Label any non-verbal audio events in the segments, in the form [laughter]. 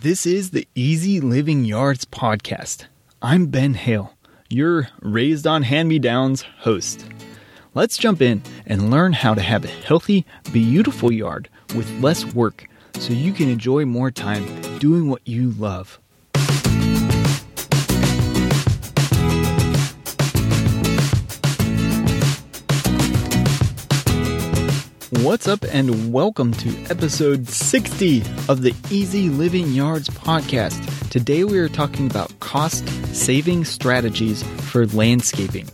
This is the Easy Living Yards podcast. I'm Ben Hale, your raised on hand me downs host. Let's jump in and learn how to have a healthy, beautiful yard with less work so you can enjoy more time doing what you love. What's up, and welcome to episode 60 of the Easy Living Yards podcast. Today, we are talking about cost saving strategies for landscaping.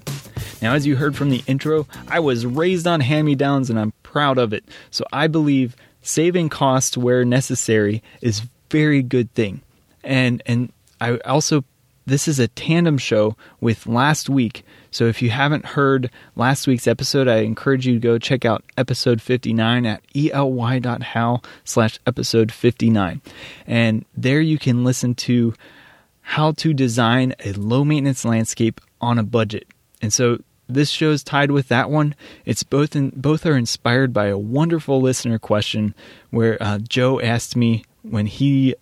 Now, as you heard from the intro, I was raised on hand me downs and I'm proud of it. So, I believe saving costs where necessary is a very good thing. And, and I also, this is a tandem show with last week. So if you haven't heard last week's episode, I encourage you to go check out episode 59 at ely.how slash episode 59. And there you can listen to how to design a low maintenance landscape on a budget. And so this show is tied with that one. It's both in, both are inspired by a wonderful listener question where uh, Joe asked me when he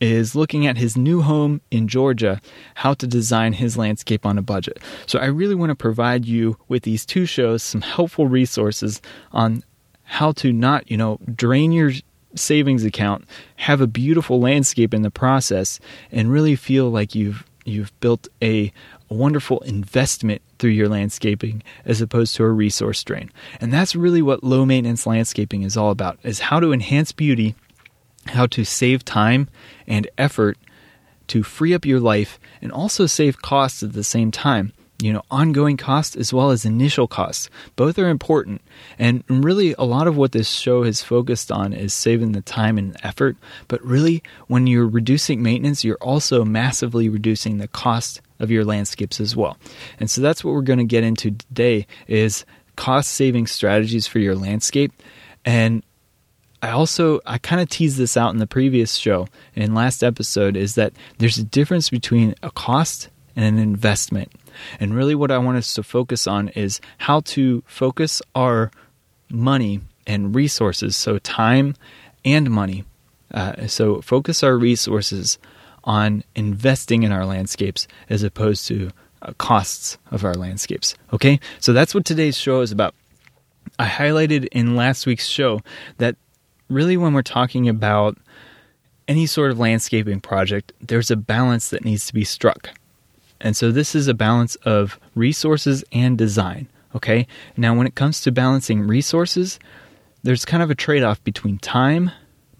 is looking at his new home in Georgia, how to design his landscape on a budget. So I really want to provide you with these two shows some helpful resources on how to not, you know, drain your savings account, have a beautiful landscape in the process and really feel like you've you've built a, wonderful investment through your landscaping as opposed to a resource drain. And that's really what low maintenance landscaping is all about is how to enhance beauty how to save time and effort to free up your life and also save costs at the same time. You know, ongoing costs as well as initial costs. Both are important. And really, a lot of what this show has focused on is saving the time and effort. But really, when you're reducing maintenance, you're also massively reducing the cost of your landscapes as well. And so that's what we're going to get into today is cost saving strategies for your landscape. And I also I kind of teased this out in the previous show in last episode is that there's a difference between a cost and an investment. And really what I want us to focus on is how to focus our money and resources, so time and money. Uh, so focus our resources on investing in our landscapes as opposed to uh, costs of our landscapes. Okay? So that's what today's show is about. I highlighted in last week's show that really, when we're talking about any sort of landscaping project, there's a balance that needs to be struck. And so this is a balance of resources and design. Okay. Now, when it comes to balancing resources, there's kind of a trade off between time,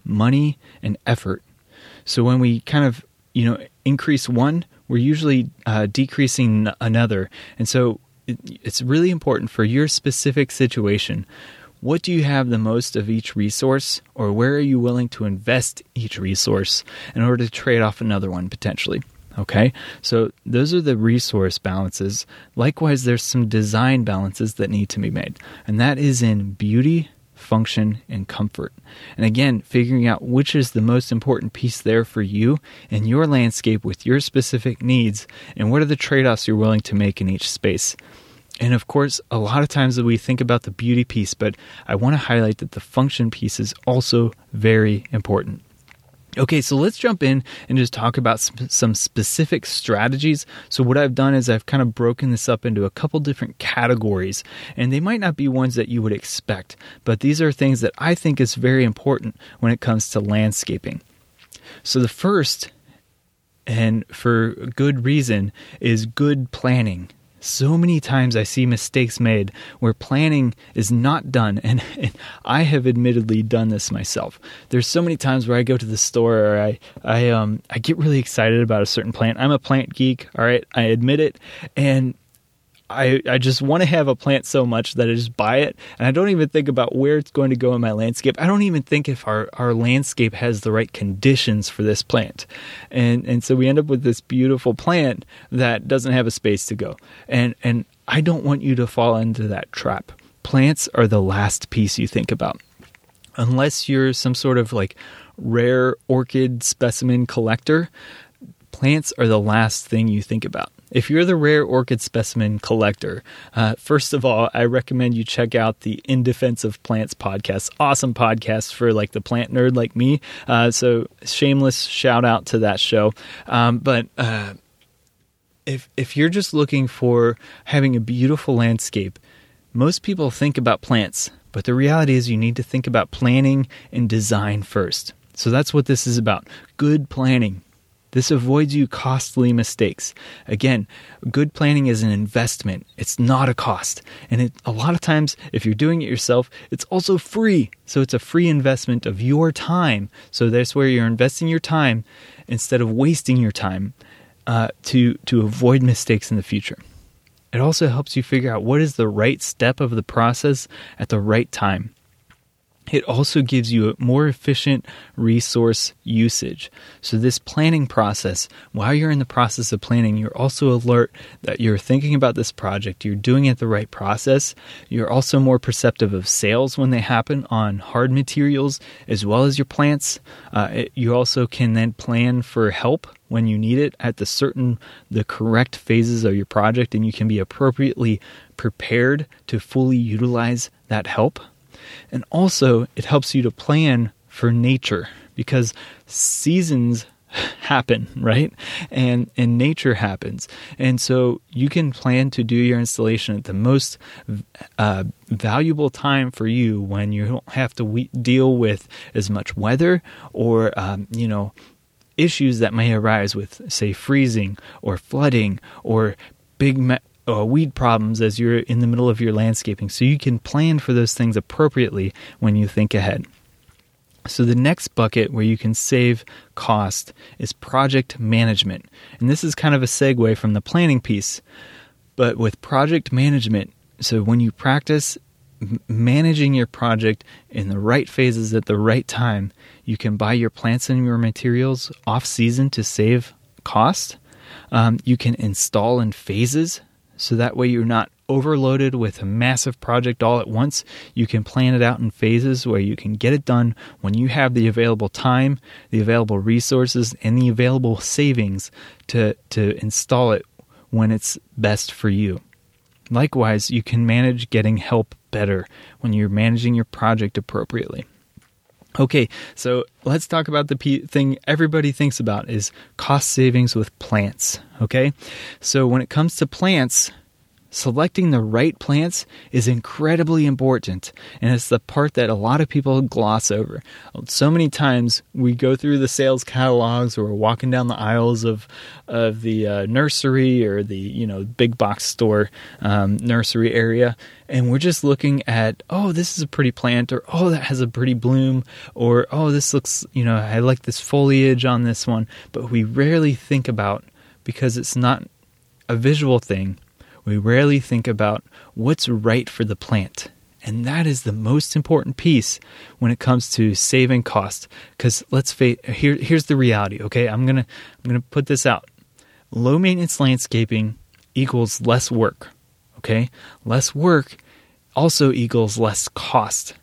money, and effort. So when we kind of, you know, increase one, we're usually uh, decreasing another. And so it's really important for your specific situation what do you have the most of each resource, or where are you willing to invest each resource in order to trade off another one potentially? Okay, so those are the resource balances. Likewise, there's some design balances that need to be made, and that is in beauty, function, and comfort. And again, figuring out which is the most important piece there for you and your landscape with your specific needs, and what are the trade offs you're willing to make in each space. And of course, a lot of times we think about the beauty piece, but I want to highlight that the function piece is also very important. Okay, so let's jump in and just talk about some specific strategies. So, what I've done is I've kind of broken this up into a couple different categories, and they might not be ones that you would expect, but these are things that I think is very important when it comes to landscaping. So, the first, and for good reason, is good planning so many times I see mistakes made where planning is not done, [laughs] and, and, I have admittedly done this myself. There's so many times where I go to the store or I I um I get really excited about a certain plant. I'm a plant geek, all right, I admit it, and I, I just want to have a plant so much that I just buy it and I don't even think about where it's going to go in my landscape. I don't even think if our, our landscape has the right conditions for this plant. And and so we end up with this beautiful plant that doesn't have a space to go. And and I don't want you to fall into that trap. Plants are the last piece you think about. Unless you're some sort of like rare orchid specimen collector, plants are the last thing you think about if you're the rare orchid specimen collector, uh, first of all, I recommend you check out the In Defense of Plants podcast. Awesome podcast for like the plant nerd like me. Uh, so shameless shout out to that show. Um, but uh, if if you're just looking for having a beautiful landscape, most people think about plants, but the reality is you need to think about planning and design first. So that's what this is about. Good planning this avoids you costly mistakes. Again, good planning is an investment. It's not a cost. And it, a lot of times, if you're doing it yourself, it's also free. So it's a free investment of your time. So that's where you're investing your time instead of wasting your time uh, to, to avoid mistakes in the future. It also helps you figure out what is the right step of the process at the right time. It also gives you a more efficient resource usage. So, this planning process, while you're in the process of planning, you're also alert that you're thinking about this project, you're doing it the right process. You're also more perceptive of sales when they happen on hard materials as well as your plants. Uh, it, you also can then plan for help when you need it at the certain, the correct phases of your project, and you can be appropriately prepared to fully utilize that help. And also, it helps you to plan for nature because seasons happen, right? And and nature happens. And so you can plan to do your installation at the most uh, valuable time for you when you don't have to we- deal with as much weather or um, you know issues that may arise with say freezing or flooding or big uh, weed problems as you're in the middle of your landscaping. So you can plan for those things appropriately when you think ahead. So the next bucket where you can save cost is project management. And this is kind of a segue from the planning piece. But with project management, so when you practice managing your project in the right phases at the right time, you can buy your plants and your materials off season to save cost. Um, you can install in phases so that way you're not overloaded with a massive project all at once. You can plan it out in phases where you can get it done when you have the available time, the available resources, and the available savings to, to install it when it's best for you. Likewise, you can manage getting help better when you're managing your project appropriately. Okay, so let's talk about the p- thing everybody thinks about is cost savings with plants, okay? So when it comes to plants, Selecting the right plants is incredibly important, and it's the part that a lot of people gloss over. So many times we go through the sales catalogs or we're walking down the aisles of of the uh, nursery or the you know big box store um, nursery area, and we're just looking at oh this is a pretty plant or oh that has a pretty bloom or oh this looks you know I like this foliage on this one, but we rarely think about because it's not a visual thing we rarely think about what's right for the plant. And that is the most important piece when it comes to saving cost. Because let's face here, here's the reality. Okay, I'm gonna I'm gonna put this out. Low maintenance landscaping equals less work. Okay, less work also equals less cost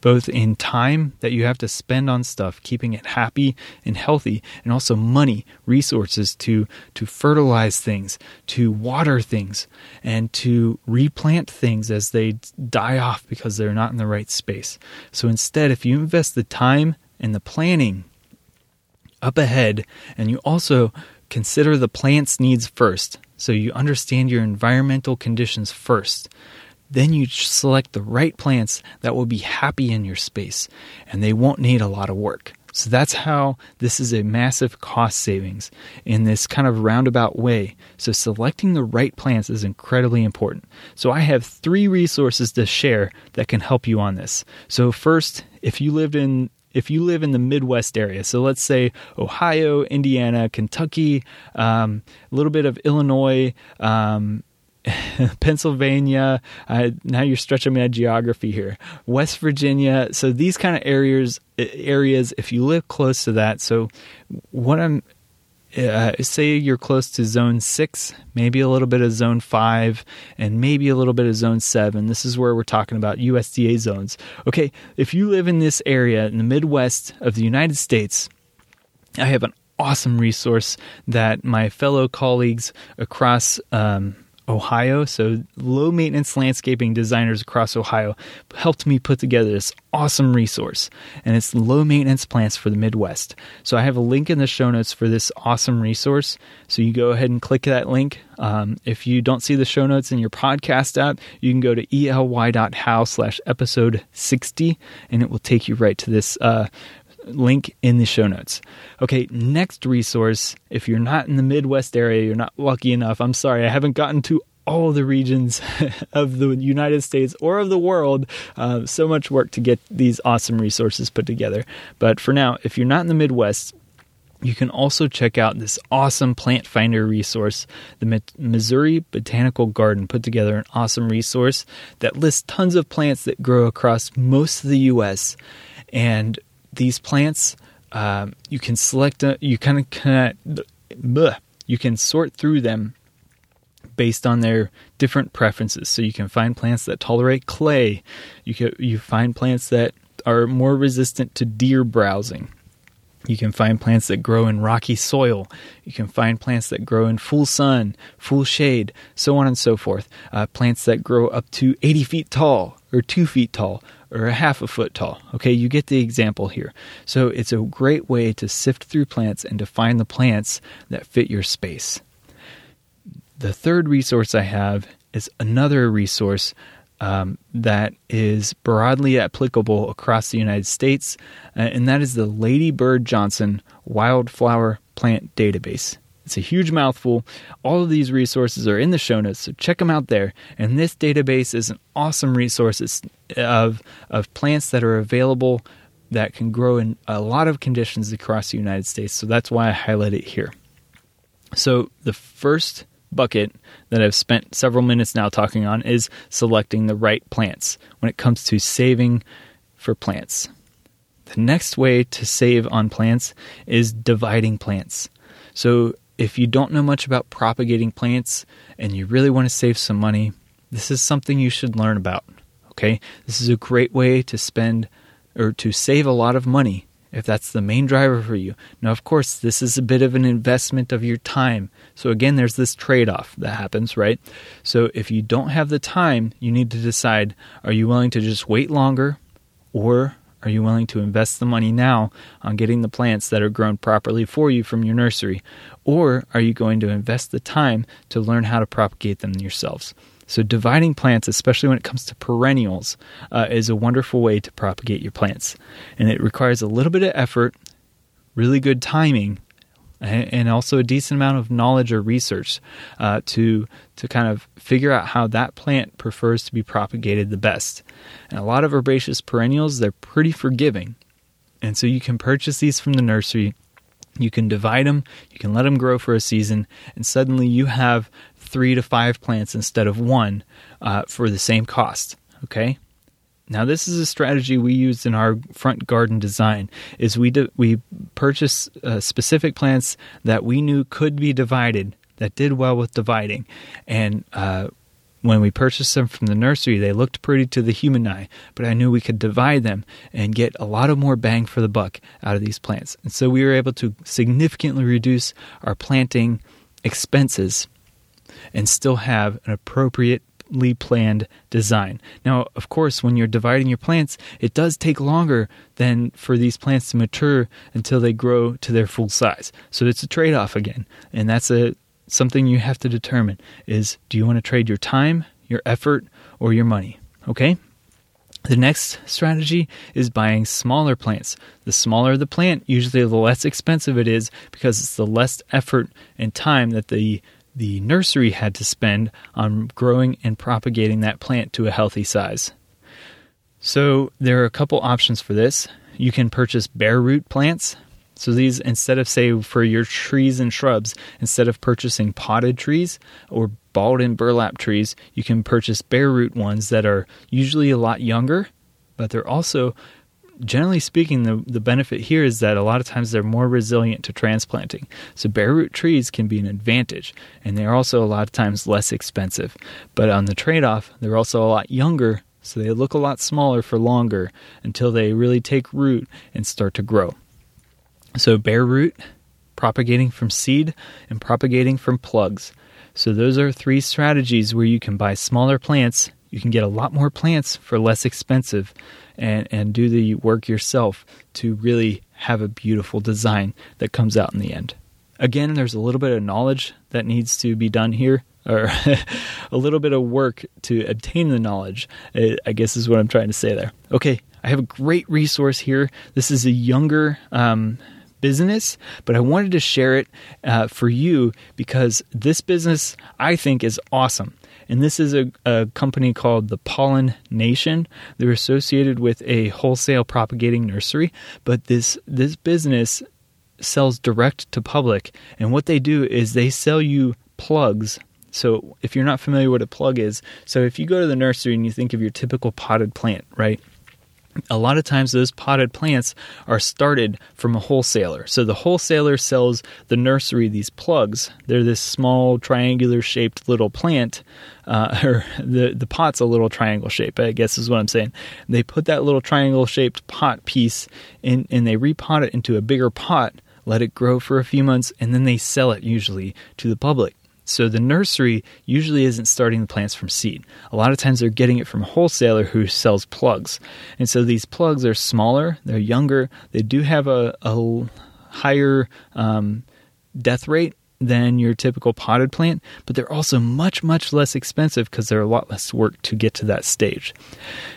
both in time that you have to spend on stuff, keeping it happy and healthy, and also money, resources to to fertilize things, to water things, and to replant things as they die off because they're not in the right space. So instead, if you invest the time and the planning up ahead, and you also consider the plant's needs first, so you understand your environmental conditions first then you select the right plants that will be happy in your space and they won't need a lot of work. So that's how this is a massive cost savings in this kind of roundabout way. So selecting the right plants is incredibly important. So I have three resources to share that can help you on this. So first, if you lived in if you live in the Midwest area, so let's say Ohio, Indiana, Kentucky, um, a little bit of Illinois, um, [laughs] Pennsylvania. Uh, now you're stretching my geography here. West Virginia. So these kind of areas, areas. If you live close to that, so what I'm uh, say you're close to zone six, maybe a little bit of zone five, and maybe a little bit of zone seven. This is where we're talking about USDA zones. Okay, if you live in this area in the Midwest of the United States, I have an awesome resource that my fellow colleagues across um, Ohio, so low maintenance landscaping designers across Ohio, helped me put together this awesome resource. And it's low maintenance plants for the Midwest. So I have a link in the show notes for this awesome resource. So you go ahead and click that link. Um, if you don't see the show notes in your podcast app, you can go to ely.how slash episode 60 and it will take you right to this uh, link in the show notes. Okay, next resource. If you're not in the Midwest area, you're not lucky enough. I'm sorry, I haven't gotten to all the regions [laughs] of the United States or of the world. Uh, so much work to get these awesome resources put together. But for now, if you're not in the Midwest, you can also check out this awesome plant finder resource. The Missouri Botanical Garden put together an awesome resource that lists tons of plants that grow across most of the U.S. And these plants, um, you can select, a, you kind of of, you can sort through them based on their different preferences. So you can find plants that tolerate clay. You can you find plants that are more resistant to deer browsing. You can find plants that grow in rocky soil. You can find plants that grow in full sun, full shade, so on and so forth. Uh, plants that grow up to 80 feet tall or 2 feet tall or a half a foot tall. Okay, you get the example here. So it's a great way to sift through plants and to find the plants that fit your space. The third resource I have is another resource um, that is broadly applicable across the United States, uh, and that is the Lady Bird Johnson Wildflower Plant Database. It's a huge mouthful. All of these resources are in the show notes, so check them out there. And this database is an awesome resource of, of plants that are available that can grow in a lot of conditions across the United States. So that's why I highlight it here. So the first bucket that I've spent several minutes now talking on is selecting the right plants when it comes to saving for plants. The next way to save on plants is dividing plants. So if you don't know much about propagating plants and you really want to save some money, this is something you should learn about. Okay? This is a great way to spend or to save a lot of money if that's the main driver for you. Now, of course, this is a bit of an investment of your time. So, again, there's this trade off that happens, right? So, if you don't have the time, you need to decide are you willing to just wait longer or are you willing to invest the money now on getting the plants that are grown properly for you from your nursery? Or are you going to invest the time to learn how to propagate them yourselves? So, dividing plants, especially when it comes to perennials, uh, is a wonderful way to propagate your plants. And it requires a little bit of effort, really good timing, and also a decent amount of knowledge or research uh, to to kind of figure out how that plant prefers to be propagated the best. And a lot of herbaceous perennials they're pretty forgiving, and so you can purchase these from the nursery. You can divide them, you can let them grow for a season, and suddenly you have three to five plants instead of one uh, for the same cost. Okay, now, this is a strategy we used in our front garden design. Is we di- we purchased uh, specific plants that we knew could be divided, that did well with dividing, and uh, when we purchased them from the nursery, they looked pretty to the human eye, but I knew we could divide them and get a lot of more bang for the buck out of these plants. And so we were able to significantly reduce our planting expenses and still have an appropriate planned design. Now, of course, when you're dividing your plants, it does take longer than for these plants to mature until they grow to their full size. So it's a trade-off again, and that's a something you have to determine is do you want to trade your time, your effort, or your money? Okay? The next strategy is buying smaller plants. The smaller the plant, usually the less expensive it is because it's the less effort and time that the the nursery had to spend on growing and propagating that plant to a healthy size. So, there are a couple options for this. You can purchase bare root plants. So, these, instead of, say, for your trees and shrubs, instead of purchasing potted trees or balled in burlap trees, you can purchase bare root ones that are usually a lot younger, but they're also generally speaking, the, the benefit here is that a lot of times they're more resilient to transplanting. So bare root trees can be an advantage, and they're also a lot of times less expensive. But on the trade off, they're also a lot younger, so they look a lot smaller for longer until they really take root and start to grow. So bare root propagating from seed, and propagating from plugs. So, those are three strategies where you can buy smaller plants. You can get a lot more plants for less expensive and, and do the work yourself to really have a beautiful design that comes out in the end. Again, there's a little bit of knowledge that needs to be done here, or [laughs] a little bit of work to obtain the knowledge, I guess is what I'm trying to say there. Okay, I have a great resource here. This is a younger um, business, but I wanted to share it uh, for you because this business I think is awesome. And this is a, a company called the Pollen Nation. They're associated with a wholesale propagating nursery, but this this business sells direct to public. And what they do is they sell you plugs so, if you're not familiar what a plug is, so if you go to the nursery and you think of your typical potted plant, right? A lot of times those potted plants are started from a wholesaler. So the wholesaler sells the nursery these plugs. They're this small triangular shaped little plant, uh, [laughs] or the the pot's a little triangle shape. I guess is what I'm saying. They put that little triangle shaped pot piece in, and they repot it into a bigger pot. Let it grow for a few months, and then they sell it usually to the public. So the nursery usually isn't starting the plants from seed. A lot of times they're getting it from a wholesaler who sells plugs. And so these plugs are smaller, they're younger, they do have a, a higher um, death rate than your typical potted plant, but they're also much, much less expensive because they're a lot less work to get to that stage.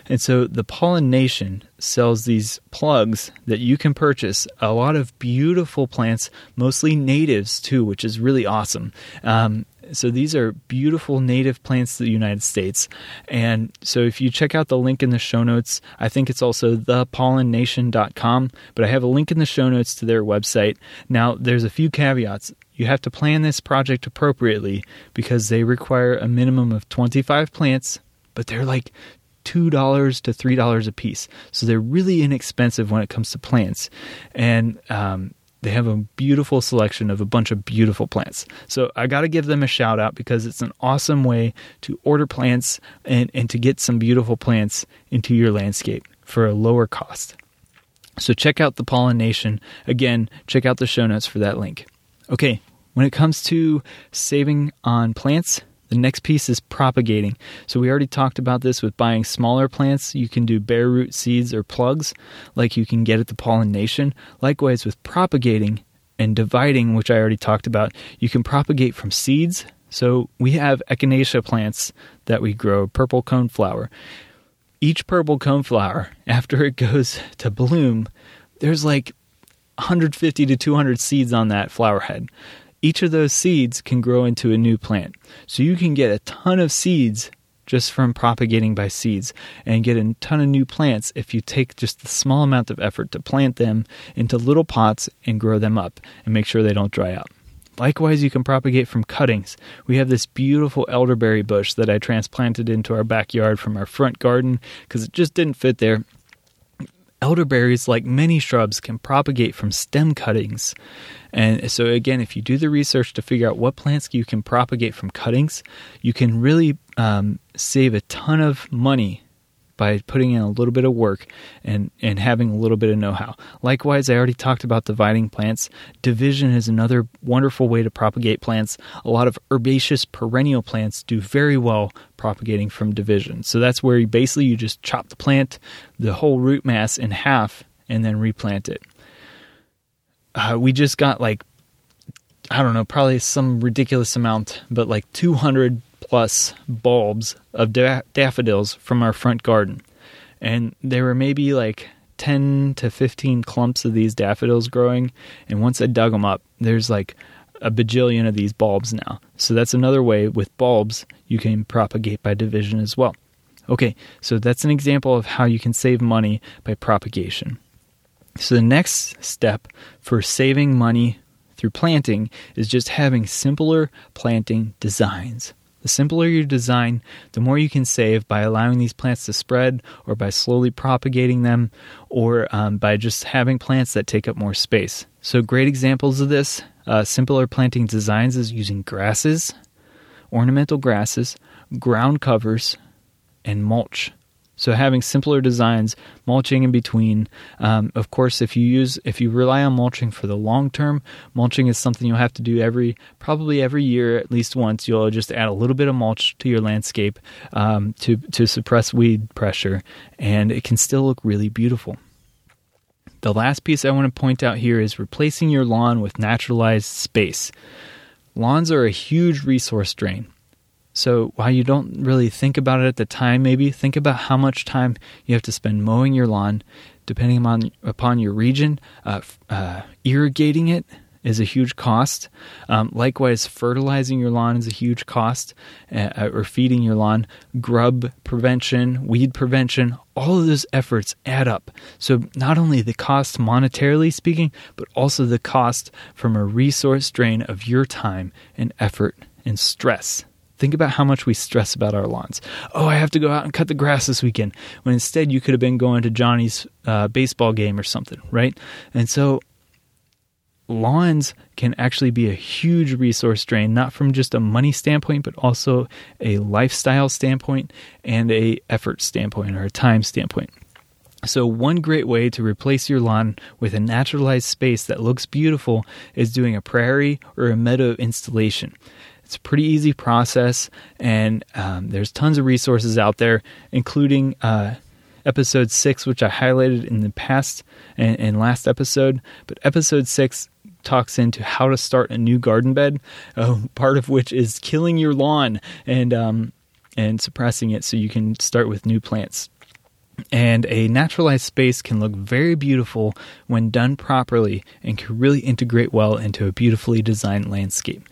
And so the Pollennation sells these plugs that you can purchase, a lot of beautiful plants, mostly natives too, which is really awesome. Um, so these are beautiful native plants to the United States. And so if you check out the link in the show notes, I think it's also thepollennation.com, but I have a link in the show notes to their website. Now, there's a few caveats. You have to plan this project appropriately because they require a minimum of 25 plants, but they're like $2 to $3 a piece. So they're really inexpensive when it comes to plants. And um, they have a beautiful selection of a bunch of beautiful plants. So I got to give them a shout out because it's an awesome way to order plants and, and to get some beautiful plants into your landscape for a lower cost. So check out the Pollennation. Again, check out the show notes for that link. Okay, when it comes to saving on plants, the next piece is propagating. So we already talked about this with buying smaller plants. You can do bare root seeds or plugs like you can get at the Pollennation. Likewise with propagating and dividing, which I already talked about, you can propagate from seeds. So we have echinacea plants that we grow, purple cone flower. Each purple cone flower, [laughs] after it goes to bloom, there's like 150 to 200 seeds on that flower head each of those seeds can grow into a new plant. So you can get a ton of seeds just from propagating by seeds and get a ton of new plants if you take just the small amount of effort to plant them into little pots and grow them up and make sure they don't dry out. Likewise, you can propagate from cuttings. We have this beautiful elderberry bush that I transplanted into our backyard from our front garden because it just didn't fit there. Elderberries, like many shrubs, can propagate from stem cuttings. And so, again, if you do the research to figure out what plants you can propagate from cuttings, you can really um, save a ton of money by putting in a little bit of work and, and having a little bit of know how. Likewise, I already talked about dividing plants. Division is another wonderful way to propagate plants. A lot of herbaceous perennial plants do very well propagating from division. So that's where you basically you just chop the plant, the whole root mass in half, and then replant it uh, we just got like I don't know, probably some ridiculous amount, but like 200 plus bulbs of da- daffodils from our front garden. And there were maybe like 10 to 15 clumps of these daffodils growing. And once I dug them up, there's like a bajillion of these bulbs now. So that's another way with bulbs you can propagate by division as well. Okay, so that's an example of how you can save money by propagation. So, the next step for saving money through planting is just having simpler planting designs. The simpler your design, the more you can save by allowing these plants to spread, or by slowly propagating them, or um, by just having plants that take up more space. So, great examples of this uh, simpler planting designs is using grasses, ornamental grasses, ground covers, and mulch. So having simpler designs, mulching in between. Um, of course, if you use if you rely on mulching for the long term, mulching is something you'll have to do every probably every year at least once. You'll just add a little bit of mulch to your landscape um, to to suppress weed pressure, and it can still look really beautiful. The last piece I want to point out here is replacing your lawn with naturalized space. Lawns are a huge resource drain. So while you don't really think about it at the time, maybe think about how much time you have to spend mowing your lawn, depending on upon your region. Uh, uh, irrigating it is a huge cost. Um, likewise, fertilizing your lawn is a huge cost, uh, or feeding your lawn. Grub prevention, weed prevention, all of those efforts add up. So not only the cost monetarily speaking, but also the cost from a resource drain of your time and effort and stress. Think about how much we stress about our lawns. Oh, I have to go out and cut the grass this weekend. When instead you could have been going to Johnny's uh, baseball game or something, right? And so lawns can actually be a huge resource drain, not from just a money standpoint, but also a lifestyle standpoint and a effort standpoint or a time standpoint. So, one great way to replace your lawn with a naturalized space that looks beautiful is doing a prairie or a meadow installation. It's a pretty easy process, and um, there's tons of resources out there, including uh, episode six, which I highlighted in the past and, and last episode. But episode six talks into how to start a new garden bed, uh, [laughs] part of which is killing your lawn and um, and suppressing it so you can start with new plants. And a naturalized space can look very beautiful when done properly and can really integrate well into a beautifully designed landscape.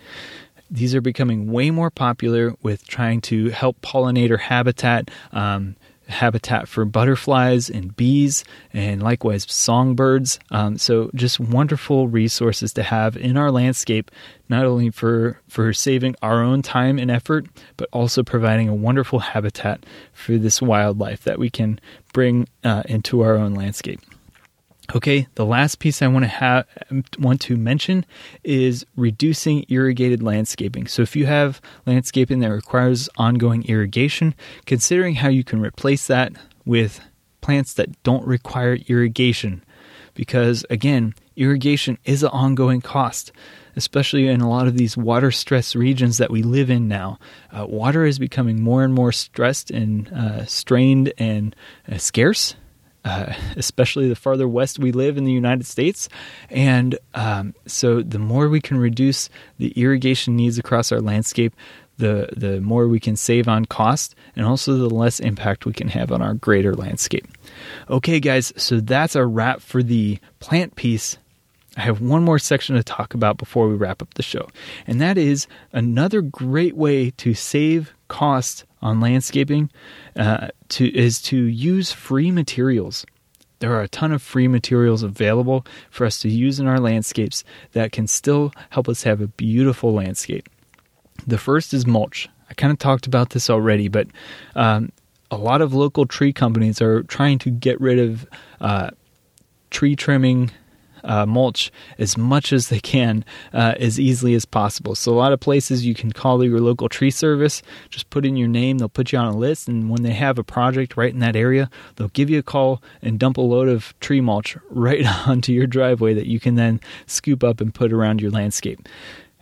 These are becoming way more popular with trying to help pollinator habitat, um, habitat for butterflies and bees, and likewise songbirds. Um, so, just wonderful resources to have in our landscape, not only for, for saving our own time and effort, but also providing a wonderful habitat for this wildlife that we can bring uh, into our own landscape. Okay, the last piece I want to have want to mention is reducing irrigated landscaping. So if you have landscaping that requires ongoing irrigation, considering how you can replace that with plants that don't require irrigation because again, irrigation is an ongoing cost especially in a lot of these water stressed regions that we live in now. Uh, water is becoming more and more stressed and uh, strained and uh, scarce uh, especially the farther west we live in the United States. And um, so, the more we can reduce the irrigation needs across our landscape, the the more we can save on cost, and also the less impact we can have on our greater landscape. Okay, guys, so that's a wrap for the plant piece. I have one more section to talk about before we wrap up the show, and that is another great way to save cost on landscaping uh, to is to use free materials. There are a ton of free materials available for us to use in our landscapes that can still help us have a beautiful landscape. The first is mulch. I kind of talked about this already, but um, a lot of local tree companies are trying to get rid of uh, tree trimming uh, mulch as much as they can uh, as easily as possible. So, a lot of places you can call your local tree service, just put in your name, they'll put you on a list, and when they have a project right in that area, they'll give you a call and dump a load of tree mulch [laughs] right [laughs] onto your driveway that you can then scoop up and put around your landscape.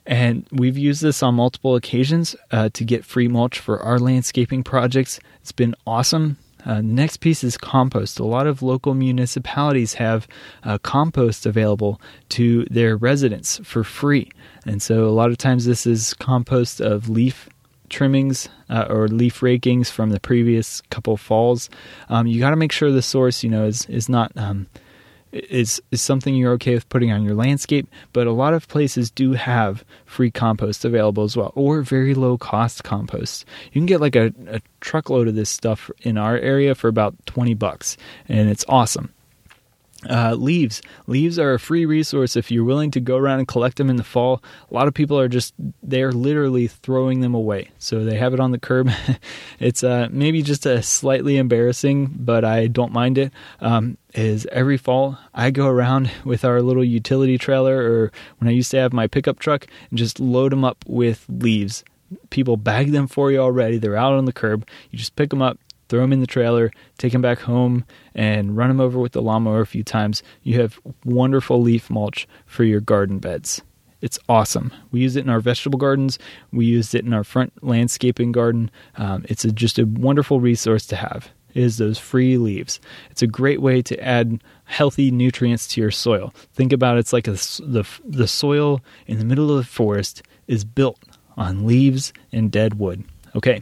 And we've used this on multiple occasions uh, to get free mulch for our landscaping projects. It's been awesome. Uh, next piece is compost. A lot of local municipalities have uh, compost available to their residents for free. And so a lot of times this is compost of leaf trimmings uh, or leaf rakings from the previous couple falls. Um, you got to make sure the source, you know, is is not um, is is something you're okay with putting on your landscape, but a lot of places do have free compost available as well, or very low cost compost. You can get like a, a truckload of this stuff in our area for about twenty bucks, and it's awesome. Uh, leaves. Leaves are a free resource if you're willing to go around and collect them in the fall. A lot of people are just, they're literally throwing them away. So they have it on the curb. [laughs] it's uh, maybe just a slightly embarrassing, but I don't mind it. Um, is every fall I go around [laughs] with our little utility trailer or when I used to have my pickup truck and just load them up with leaves. People bag them for you already. They're out on the curb. You just pick them up, throw them in the trailer, take them back home, and run them over with the lawnmower a few times. You have wonderful leaf mulch for your garden beds. It's awesome. We use it in our vegetable gardens. We used it in our front landscaping garden. Um, it's a, just a wonderful resource to have. Is those free leaves? It's a great way to add healthy nutrients to your soil. Think about it, it's like a, the the soil in the middle of the forest is built on leaves and dead wood. Okay,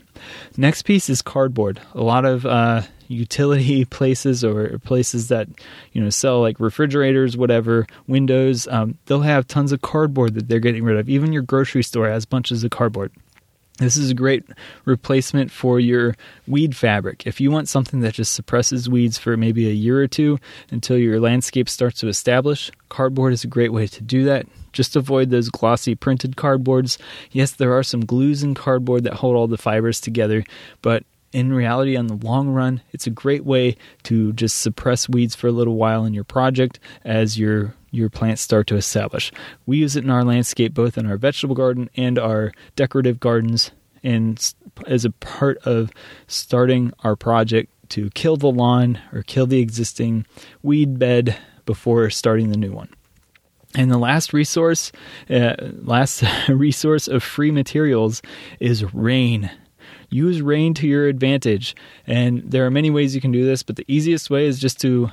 next piece is cardboard. A lot of uh, utility [laughs] places or places that you know sell like refrigerators, whatever, windows, um, they'll have tons of cardboard that they're getting rid of. Even your grocery store has bunches of cardboard. This is a great replacement for your weed fabric. If you want something that just suppresses weeds for maybe a year or two until your landscape starts to establish, cardboard is a great way to do that. Just avoid those glossy printed cardboards. Yes, there are some glues in cardboard that hold all the fibers together, but in reality, on the long run, it's a great way to just suppress weeds for a little while in your project as your your plants start to establish. We use it in our landscape, both in our vegetable garden and our decorative gardens, and as a part of starting our project to kill the lawn or kill the existing weed bed before starting the new one. And the last resource, uh, last [laughs] resource of free materials is rain use rain to your advantage. And there are many ways you can do this, but the easiest way is just to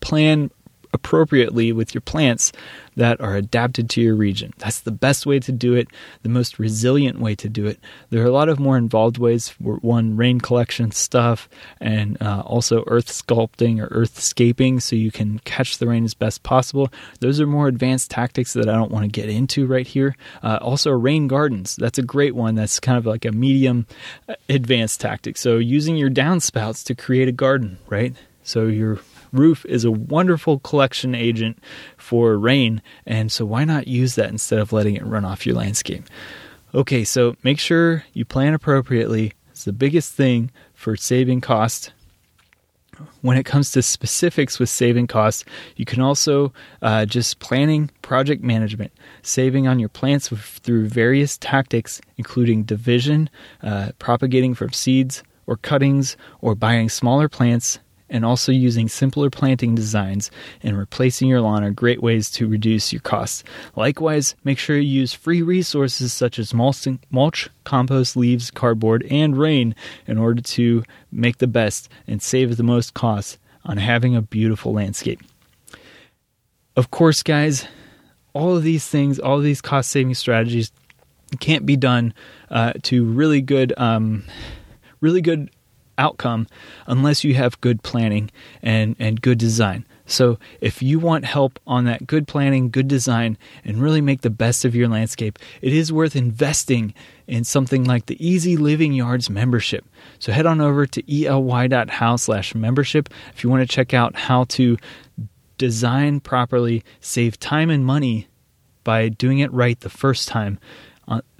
plan appropriately with your plants that are adapted to your region. That's the best way to do it, the most resilient way to do it. There are a lot of more involved ways. One, rain collection stuff, and uh, also earth sculpting or earthscaping so you can catch the rain as best possible. Those are more advanced tactics that I don't want to get into right here. Uh, also, rain gardens. That's a great one. That's kind of like a medium uh, advanced tactic. So, using your downspouts to create a garden, right? So, you're roof is a wonderful collection agent for rain, and so why not use that instead of letting it run off your landscape? Okay, so make sure you plan appropriately. It's the biggest thing for saving cost. When it comes to specifics with saving costs, you can also uh, just planning project management, saving on your plants through various tactics, including division, uh, propagating from seeds or cuttings, or buying smaller plants and also using simpler planting designs and replacing your lawn are great ways to reduce your costs. Likewise, make sure you use free resources such as mulch, compost, leaves, cardboard, and rain in order to make the best and save the most costs on having a beautiful landscape. Of course, guys, all of these things, all of these cost saving strategies can't be done uh, to really good, um, really good outcome unless you have good planning and, and good design. So, if you want help on that good planning, good design, and really make the best of your landscape, it is worth investing in something like the Easy Living Yards membership. So, head on over to ely.how slash membership if you want to check out how to design properly, save time and money by doing it right the first time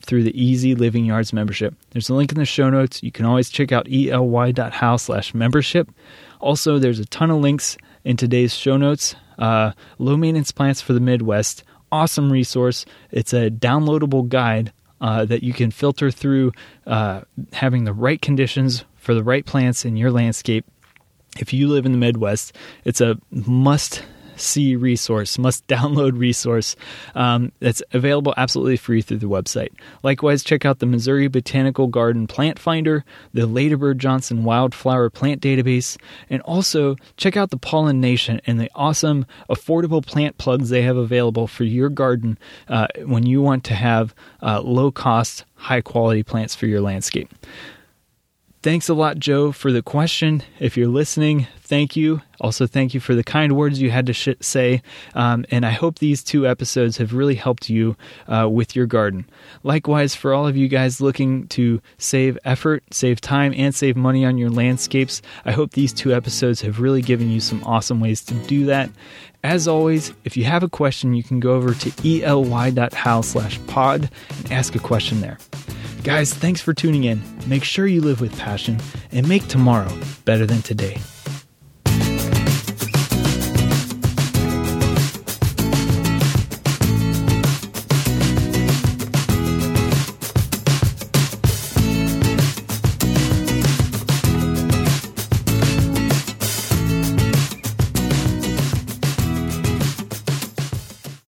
through the Easy Living Yards membership. There's a link in the show notes. You can always check out ely.how slash membership. Also, there's a ton of links in today's show notes. Uh, low maintenance plants for the Midwest. Awesome resource. It's a downloadable guide uh, that you can filter through uh, having the right conditions for the right plants in your landscape. If you live in the Midwest, it's a must see resource, must [laughs] download resource um, that's available absolutely free through the website. Likewise, check out the Missouri Botanical Garden Plant Finder, the Lady Bird Johnson Wildflower Plant Database, and also check out the Pollennation and the awesome, affordable plant plugs they have available for your garden uh, when you want to have uh, low cost, high quality plants for your landscape. Thanks a lot, Joe, for the question. If you're listening, thank you. Also, thank you for the kind words you had to sh- say. Um, and I hope these two episodes have really helped you uh, with your garden. Likewise, for all of you guys looking to save effort, save time, and save money on your landscapes, I hope these two episodes have really given you some awesome ways to do that. As always, if you have a question, you can go over to ely.how slash pod and ask a question there. Guys, thanks for tuning in. Make sure you live with passion and make tomorrow better than today.